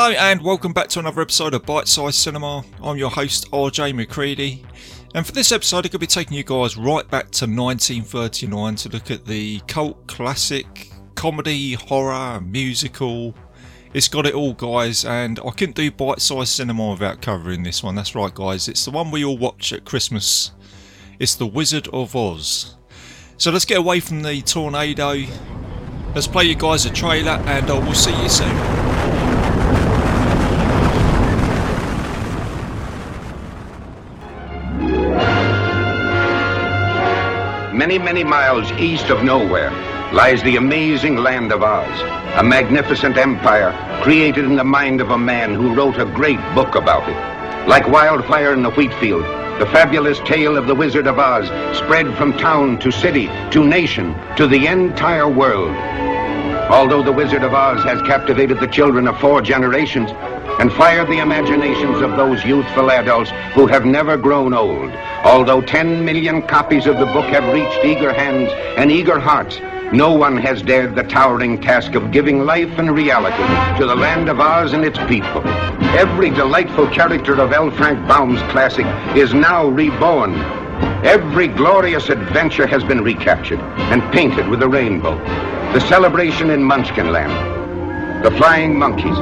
Hello and welcome back to another episode of Bite Size Cinema. I'm your host RJ McCready, and for this episode, I'm going to be taking you guys right back to 1939 to look at the cult classic comedy, horror, musical. It's got it all, guys, and I couldn't do Bite Size Cinema without covering this one. That's right, guys, it's the one we all watch at Christmas. It's The Wizard of Oz. So let's get away from the tornado. Let's play you guys a trailer, and uh, I will see you soon. Many, many miles east of nowhere lies the amazing land of Oz, a magnificent empire created in the mind of a man who wrote a great book about it. Like wildfire in the wheat field, the fabulous tale of the Wizard of Oz spread from town to city to nation to the entire world. Although the Wizard of Oz has captivated the children of four generations, and fire the imaginations of those youthful adults who have never grown old. Although 10 million copies of the book have reached eager hands and eager hearts, no one has dared the towering task of giving life and reality to the land of Oz and its people. Every delightful character of L. Frank Baum's classic is now reborn. Every glorious adventure has been recaptured and painted with a rainbow. The celebration in Munchkinland, the flying monkeys,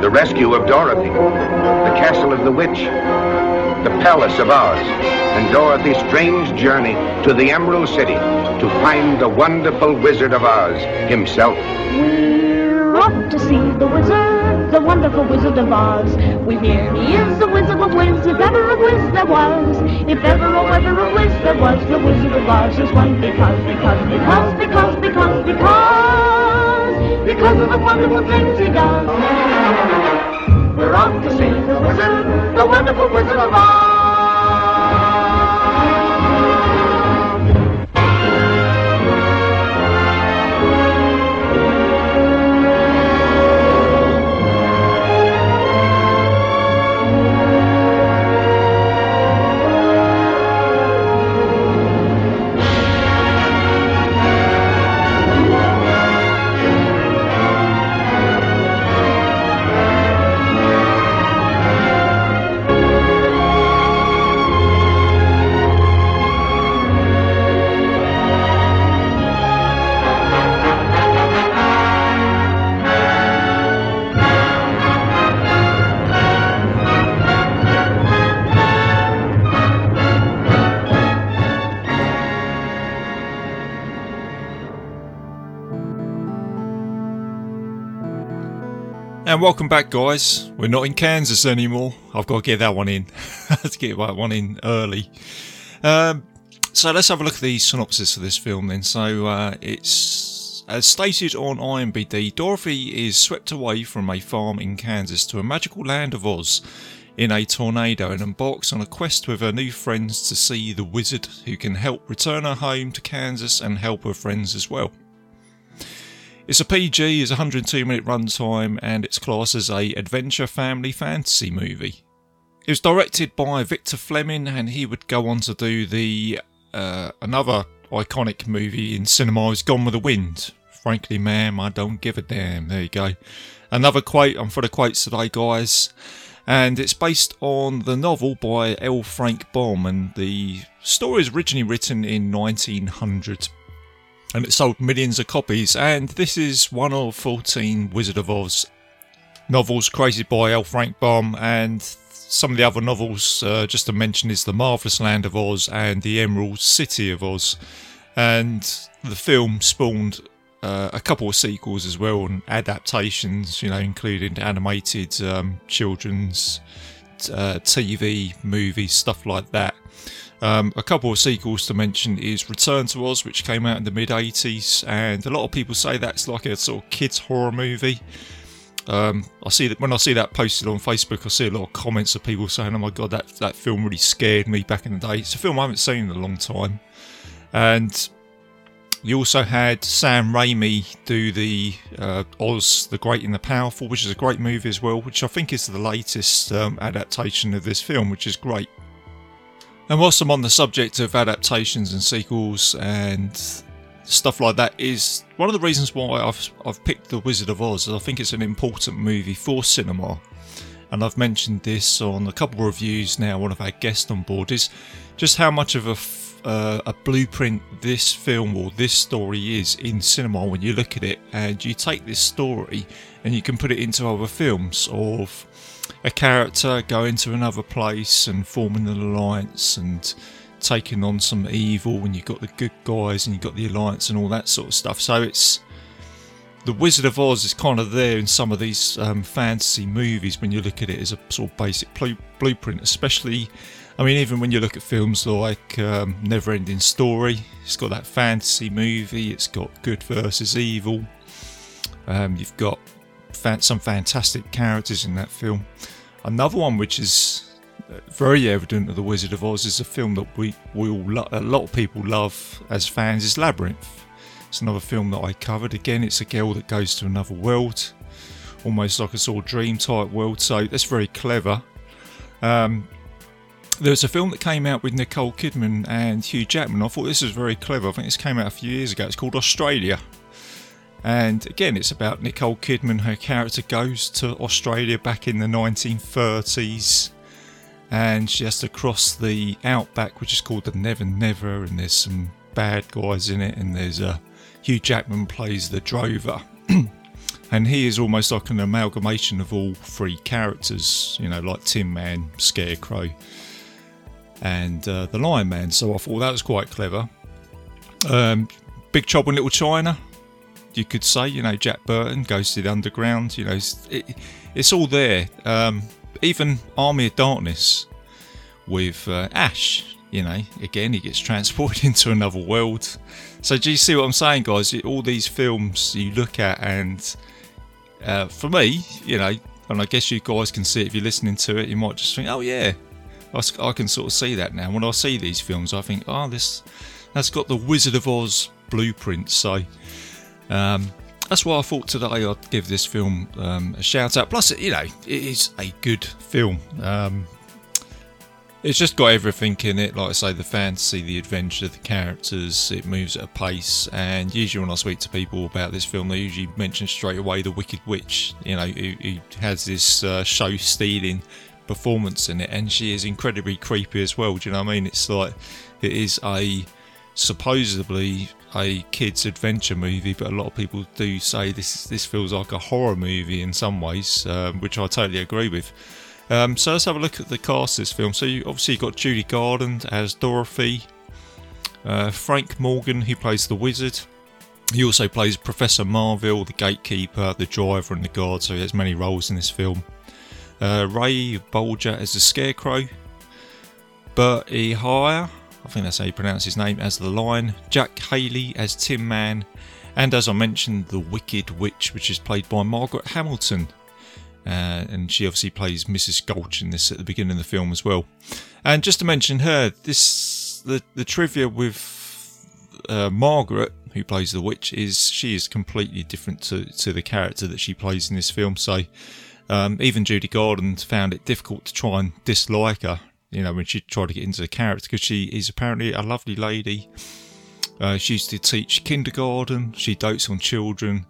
the rescue of Dorothy, the castle of the witch, the palace of Oz, and Dorothy's strange journey to the Emerald City to find the wonderful Wizard of Oz himself. We're off to see the wizard, the wonderful Wizard of Oz. We hear he is the Wizard of Wiz, if ever a Wiz there was. If ever or ever a Wiz there was, the Wizard of Oz is one because, because, because, because, because, because, because of the wonderful things he does. Wonderful Wizard of Oz. And welcome back, guys. We're not in Kansas anymore. I've got to get that one in. Let's get that one in early. Um, so let's have a look at the synopsis of this film then. So uh, it's as stated on IMDb, Dorothy is swept away from a farm in Kansas to a magical land of Oz in a tornado and embarks on a quest with her new friends to see the wizard who can help return her home to Kansas and help her friends as well. It's a PG, it's 102 minute runtime, and it's classed as a adventure family fantasy movie. It was directed by Victor Fleming, and he would go on to do the uh, another iconic movie in cinema is Gone with the Wind. Frankly, ma'am, I don't give a damn. There you go. Another quote. I'm full of quotes today, guys. And it's based on the novel by L. Frank Baum, and the story is originally written in 1900 and it sold millions of copies. And this is one of 14 Wizard of Oz novels created by L. Frank Baum, and some of the other novels, uh, just to mention, is The Marvelous Land of Oz and The Emerald City of Oz. And the film spawned uh, a couple of sequels as well and adaptations, you know, including animated um, children's uh, TV movies, stuff like that. Um, a couple of sequels to mention is Return to Oz, which came out in the mid 80s, and a lot of people say that's like a sort of kids' horror movie. Um, I see that when I see that posted on Facebook, I see a lot of comments of people saying, "Oh my god, that that film really scared me back in the day." It's a film I haven't seen in a long time, and you also had Sam Raimi do the uh, Oz the Great and the Powerful, which is a great movie as well, which I think is the latest um, adaptation of this film, which is great. And whilst I'm on the subject of adaptations and sequels and stuff like that is one of the reasons why I've I've picked The Wizard of Oz. Is I think it's an important movie for cinema, and I've mentioned this on a couple of reviews now. One of our guests on board is just how much of a uh, a blueprint this film or this story is in cinema when you look at it and you take this story and you can put it into other films of a character going to another place and forming an alliance and taking on some evil and you've got the good guys and you've got the alliance and all that sort of stuff so it's the Wizard of Oz is kind of there in some of these um, fantasy movies when you look at it as a sort of basic blueprint, especially I mean, even when you look at films like um, Never Ending Story, it's got that fantasy movie, it's got good versus evil. Um, you've got fan- some fantastic characters in that film. Another one which is uh, very evident of The Wizard of Oz is a film that we, we all lo- a lot of people love as fans is Labyrinth. It's another film that I covered. Again, it's a girl that goes to another world, almost like a sort of dream type world. So that's very clever. Um, there's a film that came out with Nicole Kidman and Hugh Jackman. I thought this was very clever. I think this came out a few years ago. It's called Australia. And again, it's about Nicole Kidman. Her character goes to Australia back in the 1930s and she has to cross the outback, which is called the Never Never. And there's some bad guys in it. And there's a Hugh Jackman plays the drover. and he is almost like an amalgamation of all three characters, you know, like Tin Man, Scarecrow, and uh, the Lion Man. So I thought that was quite clever. Um, Big Trouble in Little China, you could say. You know, Jack Burton goes to the underground. You know, it's, it, it's all there. Um, even Army of Darkness with uh, Ash. You know, again, he gets transported into another world. So do you see what I'm saying, guys? All these films you look at, and uh, for me, you know, and I guess you guys can see it if you're listening to it. You might just think, "Oh yeah, I, I can sort of see that now. When I see these films, I think, oh, this that's got the Wizard of Oz blueprint. So um, that's why I thought today I'd give this film um, a shout out. Plus, you know, it is a good film. Um, it's just got everything in it. Like I say, the fantasy, the adventure, the characters. It moves at a pace. And usually, when I speak to people about this film, they usually mention straight away the Wicked Witch. You know, who, who has this uh, show stealing performance in it, and she is incredibly creepy as well. Do you know what I mean? It's like it is a supposedly a kids adventure movie, but a lot of people do say this this feels like a horror movie in some ways, um, which I totally agree with. Um, so let's have a look at the cast of this film. So you obviously you've got Judy Garland as Dorothy, uh, Frank Morgan who plays the wizard. He also plays Professor Marvel, the gatekeeper, the driver, and the guard. So he has many roles in this film uh, Ray Bolger as the Scarecrow, Bertie Ehire, I think that's how you pronounce his name, as the Lion, Jack Haley as Tin Man, and as I mentioned, the Wicked Witch, which is played by Margaret Hamilton. Uh, and she obviously plays Mrs. Gulch in this at the beginning of the film as well. And just to mention her, this the the trivia with uh, Margaret, who plays the witch, is she is completely different to to the character that she plays in this film. So um, even Judy Garland found it difficult to try and dislike her, you know, when she tried to get into the character because she is apparently a lovely lady. Uh, she used to teach kindergarten, she dotes on children.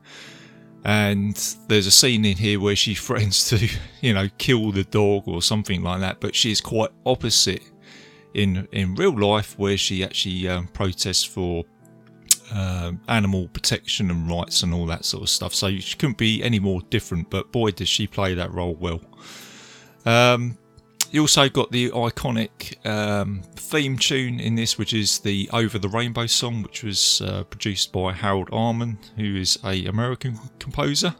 And there's a scene in here where she threatens to, you know, kill the dog or something like that. But she is quite opposite in in real life, where she actually um, protests for uh, animal protection and rights and all that sort of stuff. So she couldn't be any more different. But boy, does she play that role well. Um, you also got the iconic um, theme tune in this, which is the "Over the Rainbow" song, which was uh, produced by Harold Arman, who is a American composer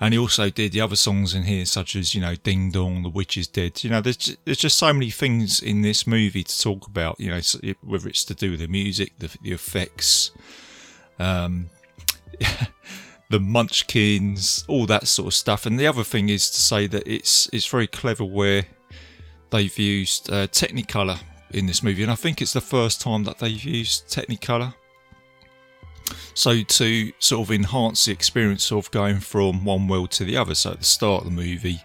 and he also did the other songs in here, such as you know "Ding Dong," "The Witch is Dead." You know, there's just, there's just so many things in this movie to talk about. You know, whether it's to do with the music, the, the effects, um, the Munchkins, all that sort of stuff. And the other thing is to say that it's it's very clever where they've used uh, Technicolor in this movie, and I think it's the first time that they've used Technicolor so to sort of enhance the experience of going from one world to the other. So at the start of the movie,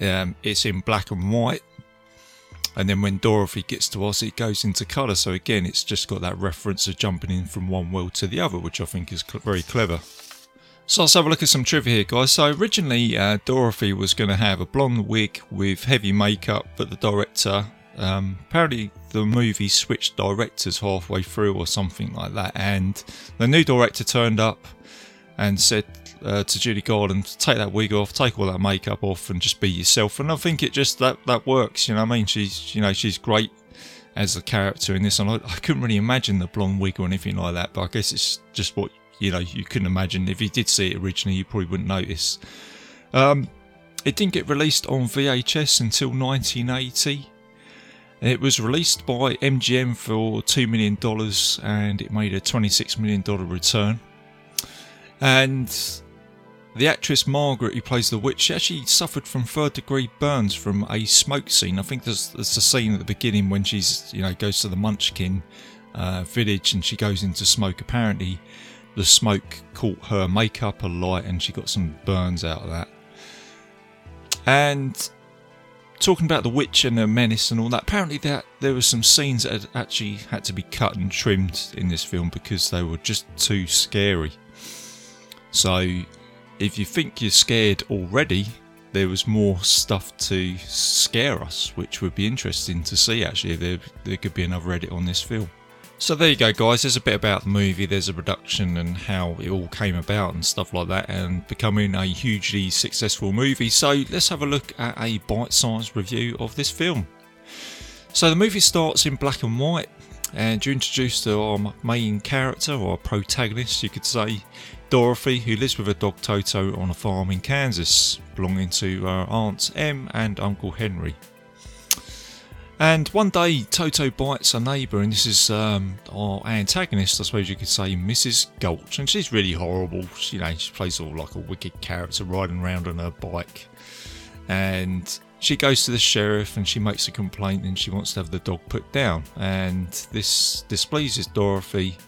um, it's in black and white, And then when Dorothy gets to Oz, it goes into colour. So again, it's just got that reference of jumping in from one world to the other, which I think is cl- very clever. So let's have a look at some trivia here, guys. So originally, uh, Dorothy was going to have a blonde wig with heavy makeup, but the director, um, apparently the movie switched directors halfway through or something like that, and the new director turned up and said uh, to Judy Garland, "Take that wig off, take all that makeup off, and just be yourself." And I think it just that that works. You know, I mean, she's you know she's great as a character in this, and I, I couldn't really imagine the blonde wig or anything like that. But I guess it's just what you know you couldn't imagine. If you did see it originally, you probably wouldn't notice. Um, it didn't get released on VHS until 1980. It was released by MGM for $2 million and it made a $26 million return. And the actress Margaret, who plays the witch, she actually suffered from third degree burns from a smoke scene. I think there's, there's a scene at the beginning when she's, you know, goes to the Munchkin uh, village and she goes into smoke. Apparently, the smoke caught her makeup alight and she got some burns out of that. And talking about the witch and the menace and all that, apparently that there were some scenes that had actually had to be cut and trimmed in this film because they were just too scary. So if you think you're scared already, there was more stuff to scare us, which would be interesting to see actually. There, there could be another edit on this film. So there you go, guys. There's a bit about the movie. There's a production and how it all came about and stuff like that, and becoming a hugely successful movie. So let's have a look at a bite-sized review of this film. So the movie starts in black and white, and you're introduced to our main character or protagonist, you could say, Dorothy, who lives with her dog Toto on a farm in Kansas, belonging to her aunts Em and Uncle Henry. And one day, Toto bites a neighbour, and this is um, our antagonist, I suppose you could say, Mrs. Gulch. And she's really horrible. She, you know, she plays all like a wicked character riding around on her bike. And she goes to the sheriff and she makes a complaint and she wants to have the dog put down. And this displeases Dorothy,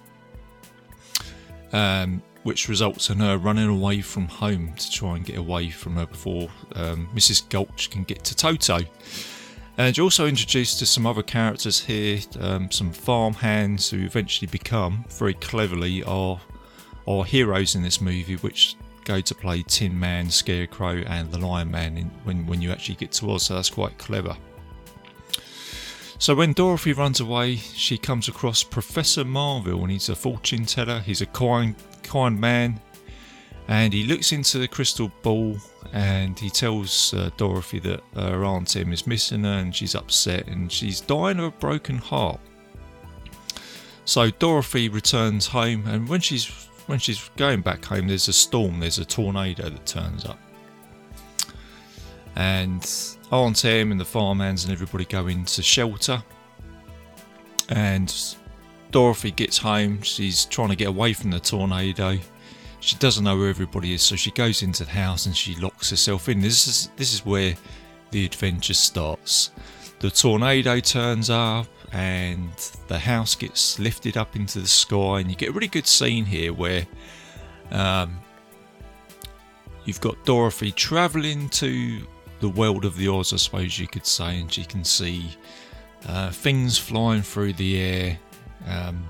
um, which results in her running away from home to try and get away from her before um, Mrs. Gulch can get to Toto. And you're also introduced to some other characters here, um, some farm hands who eventually become, very cleverly, our, our heroes in this movie, which go to play Tin Man, Scarecrow, and the Lion Man in, when, when you actually get to so that's quite clever. So when Dorothy runs away, she comes across Professor Marvel, and he's a fortune teller, he's a kind, kind man, and he looks into the crystal ball and he tells uh, Dorothy that her aunt Em is missing her and she's upset and she's dying of a broken heart. So Dorothy returns home and when she's when she's going back home there's a storm, there's a tornado that turns up. And Aunt Em and the farmhands and everybody go into shelter. And Dorothy gets home, she's trying to get away from the tornado she doesn't know where everybody is, so she goes into the house and she locks herself in. This is this is where the adventure starts. The tornado turns up and the house gets lifted up into the sky, and you get a really good scene here where um, you've got Dorothy travelling to the world of the Oz, I suppose you could say, and she can see uh, things flying through the air. Um,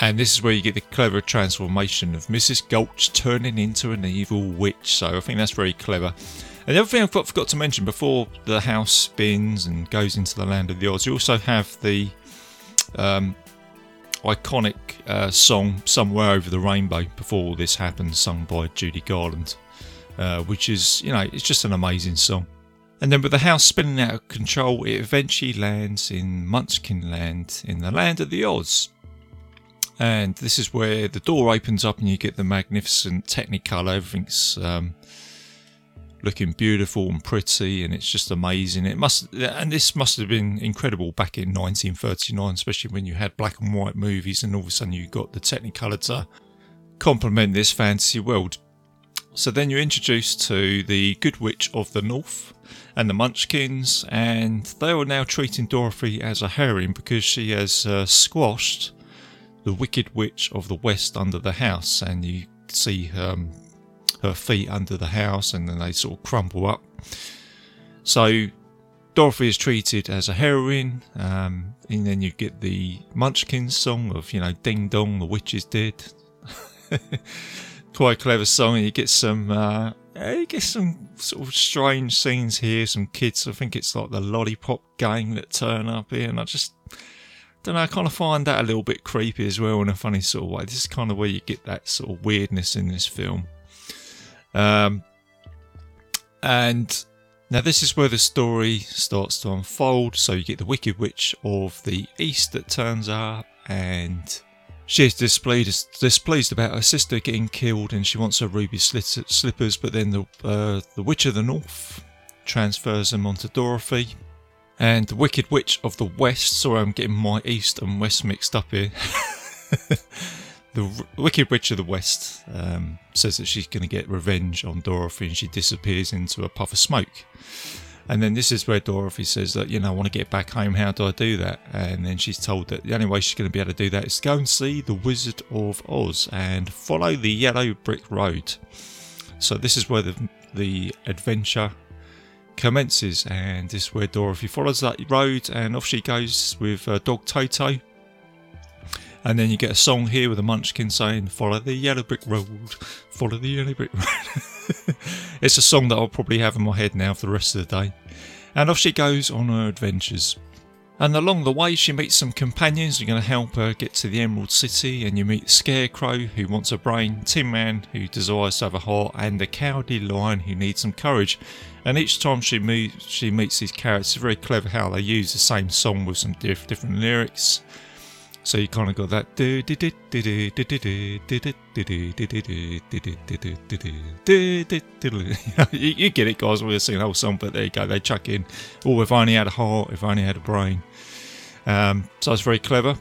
and this is where you get the clever transformation of Mrs. Gulch turning into an evil witch. So I think that's very clever. And the other thing I forgot to mention before the house spins and goes into the land of the odds, you also have the um, iconic uh, song "Somewhere Over the Rainbow" before all this happens, sung by Judy Garland, uh, which is you know it's just an amazing song. And then with the house spinning out of control, it eventually lands in Munchkin Land, in the land of the Oz. And this is where the door opens up and you get the magnificent Technicolor. Everything's um, looking beautiful and pretty, and it's just amazing. It must, and this must have been incredible back in 1939, especially when you had black and white movies, and all of a sudden you got the Technicolor to complement this fantasy world. So then you're introduced to the Good Witch of the North and the Munchkins, and they are now treating Dorothy as a heroine because she has uh, squashed the Wicked Witch of the West under the house, and you see um, her feet under the house, and then they sort of crumple up. So Dorothy is treated as a heroine, um, and then you get the Munchkins song of, you know, Ding Dong, the witch is dead. Quite clever song, and you get some, uh, you get some sort of strange scenes here. Some kids, I think it's like the Lollipop Gang that turn up here, and I just don't know. I kind of find that a little bit creepy as well in a funny sort of way. This is kind of where you get that sort of weirdness in this film. Um, and now, this is where the story starts to unfold. So, you get the Wicked Witch of the East that turns up, and she's displeased, displeased about her sister getting killed, and she wants her ruby slippers. But then the uh, the Witch of the North transfers them onto Dorothy, and the Wicked Witch of the West. Sorry, I'm getting my East and West mixed up here. the Wicked Witch of the West um, says that she's going to get revenge on Dorothy and she disappears into a puff of smoke. And then this is where Dorothy says that, you know, I want to get back home. How do I do that? And then she's told that the only way she's going to be able to do that is to go and see the Wizard of Oz and follow the yellow brick road. So this is where the, the adventure commences. And this is where Dorothy follows that road and off she goes with uh, dog Toto and then you get a song here with a munchkin saying, Follow the yellow brick road, follow the yellow brick road. it's a song that I'll probably have in my head now for the rest of the day. And off she goes on her adventures. And along the way, she meets some companions who are going to help her get to the Emerald City. And you meet Scarecrow, who wants a brain, Tin Man, who desires to have a heart, and the Cowardly Lion, who needs some courage. And each time she meets, she meets these characters, it's very clever how they use the same song with some diff- different lyrics. So you kind of got that. you, get it, guys. We're singing the whole song, but there you go. They chuck in, oh, if I only had a heart, if I only had a brain. Um, so it's very clever.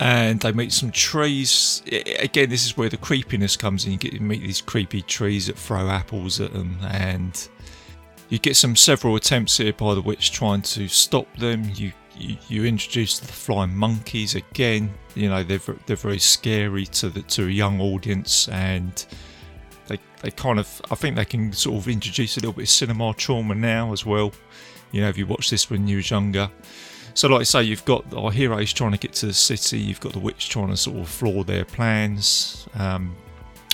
And they meet some trees. Again, this is where the creepiness comes in. You get to meet these creepy trees that throw apples at them, and you get some several attempts here by the witch trying to stop them. You you, you introduce the flying monkeys again. You know they're they're very scary to the to a young audience, and they they kind of I think they can sort of introduce a little bit of cinema trauma now as well. You know if you watch this when you was younger. So like I say, you've got our heroes trying to get to the city. You've got the witch trying to sort of floor their plans. Um,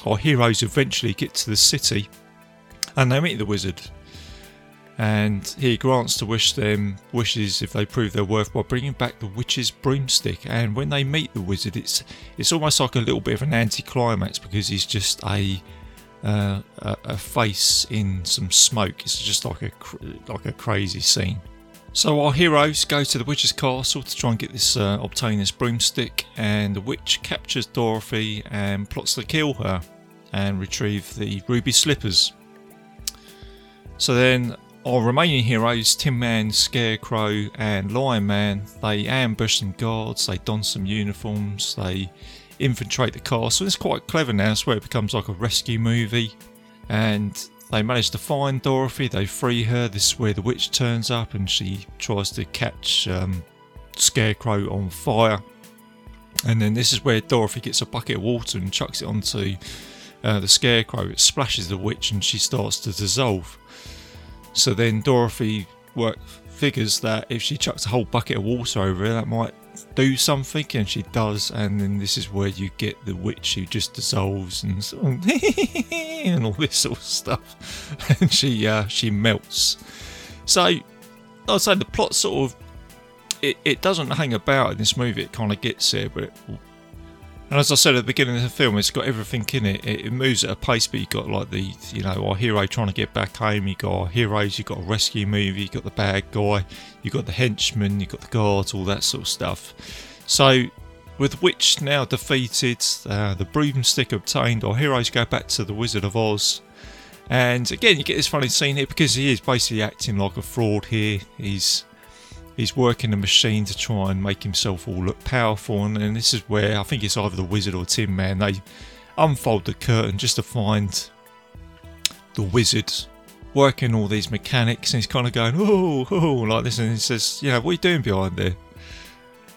our heroes eventually get to the city, and they meet the wizard and he grants to wish them wishes if they prove their worth by bringing back the witch's broomstick. And when they meet the wizard, it's it's almost like a little bit of an anticlimax because he's just a uh, a, a, face in some smoke. It's just like a like a crazy scene. So our heroes go to the witch's castle to try and get this uh, obtain this broomstick, and the witch captures Dorothy and plots to kill her and retrieve the ruby slippers. So then our remaining heroes, Tin Man, Scarecrow, and Lion Man, they ambush some guards, they don some uniforms, they infiltrate the castle. It's quite clever now, it's where it becomes like a rescue movie. And they manage to find Dorothy, they free her. This is where the witch turns up and she tries to catch um, Scarecrow on fire. And then this is where Dorothy gets a bucket of water and chucks it onto uh, the Scarecrow. It splashes the witch and she starts to dissolve. So then Dorothy work, figures that if she chucks a whole bucket of water over it, that might do something, and she does. And then this is where you get the witch who just dissolves and sort of and all this sort of stuff, and she uh, she melts. So I'd say the plot sort of it, it doesn't hang about in this movie. It kind of gets there, but it and as I said at the beginning of the film, it's got everything in it. It, moves at a pace, but you've got like the, you know, our hero trying to get back home. You've got our heroes, you've got a rescue movie, you've got the bad guy, you've got the henchman, you've got the guards, all that sort of stuff. So, with Witch now defeated, uh, the broomstick obtained, our heroes go back to the Wizard of Oz. And again, you get this funny scene here because he is basically acting like a fraud here. He's he's working the machine to try and make himself all look powerful. And, and this is where I think it's either the wizard or Tin Man. They unfold the curtain just to find the wizard working all these mechanics, and he's kind of going, oh, oh, like this, and he says, you know, what are you doing behind there?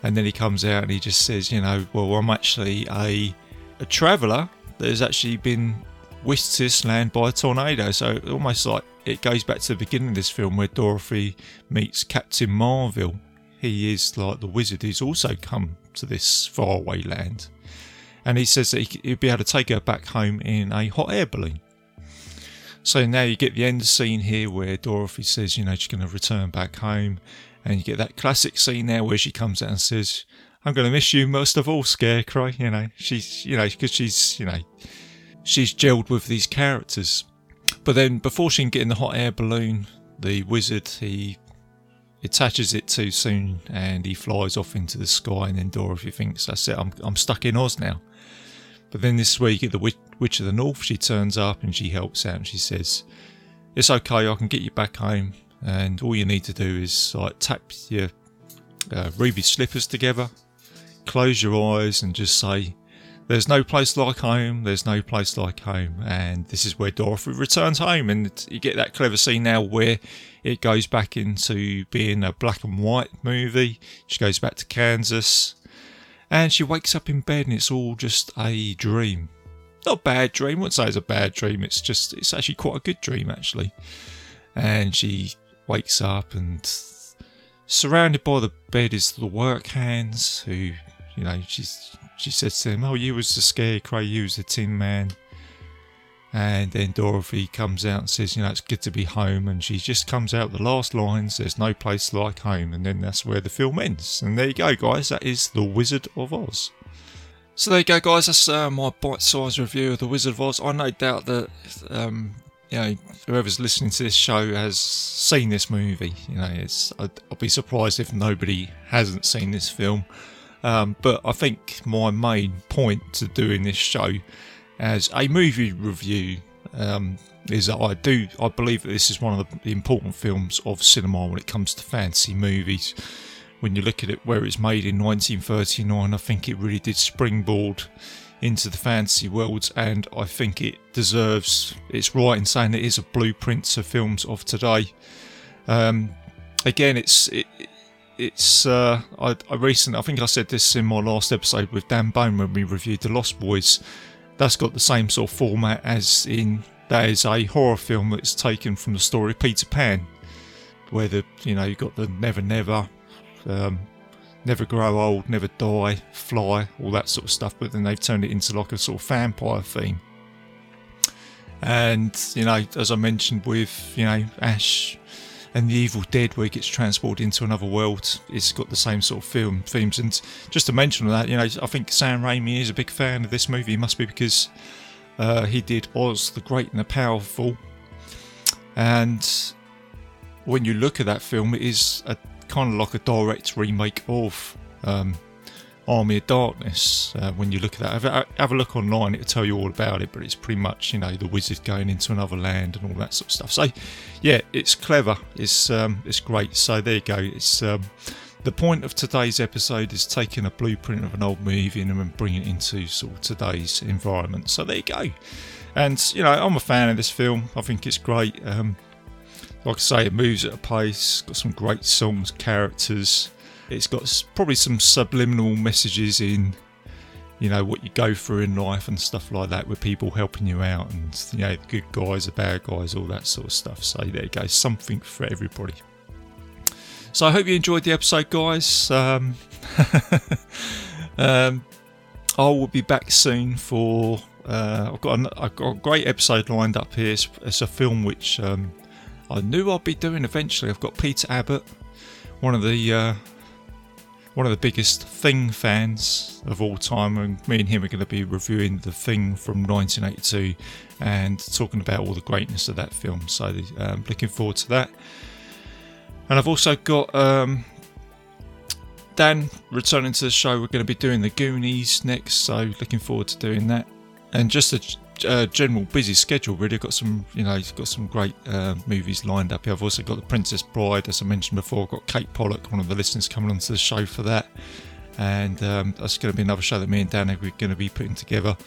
And then he comes out and he just says, you know, well, I'm actually a a traveller that has actually been whisked to this land by a tornado. So almost like it goes back to the beginning of this film where Dorothy meets Captain Marvel. He is like the wizard who's also come to this faraway land. And he says that he, he'd be able to take her back home in a hot air balloon. So now you get the end scene here where Dorothy says, you know, she's going to return back home. And you get that classic scene there where she comes out and says, I'm going to miss you most of all, Scarecrow. You know, she's, you know, because she's, you know, she's gelled with these characters. But then before she can get in the hot air balloon, the wizard, he attaches it too soon and he flies off into the sky. And then Dorothy thinks, that's it, I'm, I'm stuck in Oz now. But then this week at the Witch of the North, she turns up and she helps out and she says, It's okay, I can get you back home. And all you need to do is like tap your uh, ruby slippers together, close your eyes, and just say, There's no place like home, there's no place like home. And this is where Dorothy returns home. And you get that clever scene now where it goes back into being a black and white movie. She goes back to Kansas and she wakes up in bed and it's all just a dream. Not a bad dream, I wouldn't say it's a bad dream, it's just, it's actually quite a good dream actually. And she wakes up and surrounded by the bed is the work hands who, you know, she's, she says to him, Oh, you was the scarecrow, you was the tin man. And then Dorothy comes out and says, you know, it's good to be home. And she just comes out the last lines, there's no place like home. And then that's where the film ends. And there you go, guys. That is The Wizard of Oz. So there you go, guys. That's uh, my bite-sized review of The Wizard of Oz. I no doubt that, um, you know, whoever's listening to this show has seen this movie. You know, it's I'd, I'd be surprised if nobody hasn't seen this film. Um, but I think my main point to doing this show as a movie review um, is that I do I believe that this is one of the important films of cinema when it comes to fantasy movies. When you look at it where it's made in 1939, I think it really did springboard into the fantasy worlds, and I think it deserves. It's right in saying it is a blueprint to films of today. Um, again, it's it, it's uh, I, I recently I think I said this in my last episode with Dan Bone when we reviewed The Lost Boys that's got the same sort of format as in that is a horror film that's taken from the story of Peter Pan, where the you know you've got the never never, um, never grow old, never die, fly, all that sort of stuff. But then they've turned it into like a sort of vampire theme. And you know, as I mentioned with you know Ash and the Evil Dead, where he gets transported into another world, it's got the same sort of film themes. And just to mention that, you know, I think Sam Raimi is a big fan of this movie. It must be because uh, he did Oz the Great and the Powerful, and when you look at that film, it is a kind of like a direct remake of um, Army of Darkness. Uh, when you look at that, have a, have a, look online; it'll tell you all about it. But it's pretty much, you know, the wizard going into another land and all that sort of stuff. So, yeah, it's clever. It's um, it's great. So there you go. It's um, the point of today's episode is taking a blueprint of an old movie and bringing it into sort of today's environment. So there you go. And you know, I'm a fan of this film. I think it's great. Um, like I say, it moves at a pace. Got some great songs, characters. It's got probably some subliminal messages in, you know, what you go through in life and stuff like that, with people helping you out and, you know, the good guys, the bad guys, all that sort of stuff. So there you go, something for everybody. So I hope you enjoyed the episode, guys. Um, um, I will be back soon for. Uh, I've got a, I've got a great episode lined up here. It's, it's a film which um, I knew I'd be doing eventually. I've got Peter Abbott, one of the uh, one of the biggest Thing fans of all time, and me and him are going to be reviewing The Thing from 1982 and talking about all the greatness of that film. So, um, looking forward to that. And I've also got um, Dan returning to the show. We're going to be doing The Goonies next, so looking forward to doing that. And just a uh, general busy schedule. Really, got some, you know, got some great uh, movies lined up. I've also got The Princess Bride, as I mentioned before. I've got Kate Pollock, one of the listeners, coming onto the show for that, and um, that's going to be another show that me and Dan are going to be putting together.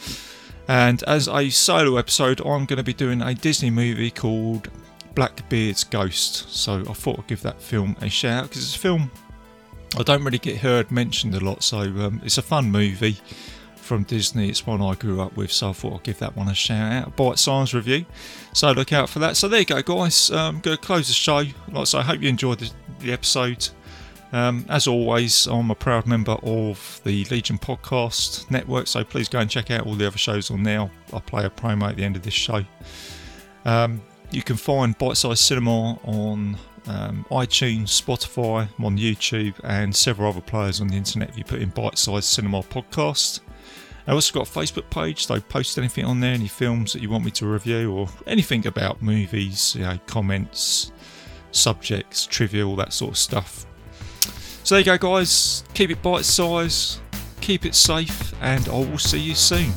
And as a solo episode, I'm going to be doing a Disney movie called Blackbeard's Ghost. So I thought I'd give that film a shout out because it's a film I don't really get heard mentioned a lot. So um, it's a fun movie from Disney. It's one I grew up with, so I thought I'd give that one a shout out. Bite Size review. So look out for that. So there you go, guys. Um, going to close the show. Like I say, I hope you enjoyed the, the episode. Um, as always, I'm a proud member of the Legion Podcast Network, so please go and check out all the other shows on there. I'll play a promo at the end of this show. Um, you can find Bite Size Cinema on um, iTunes, Spotify, I'm on YouTube, and several other players on the internet if you put in Bite Size Cinema Podcast. I also got a Facebook page, so post anything on there, any films that you want me to review, or anything about movies, you know, comments, subjects, trivia, all that sort of stuff. So there you go, guys. Keep it bite size, keep it safe, and I will see you soon.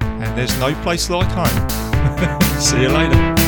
And there's no place like home. see you later.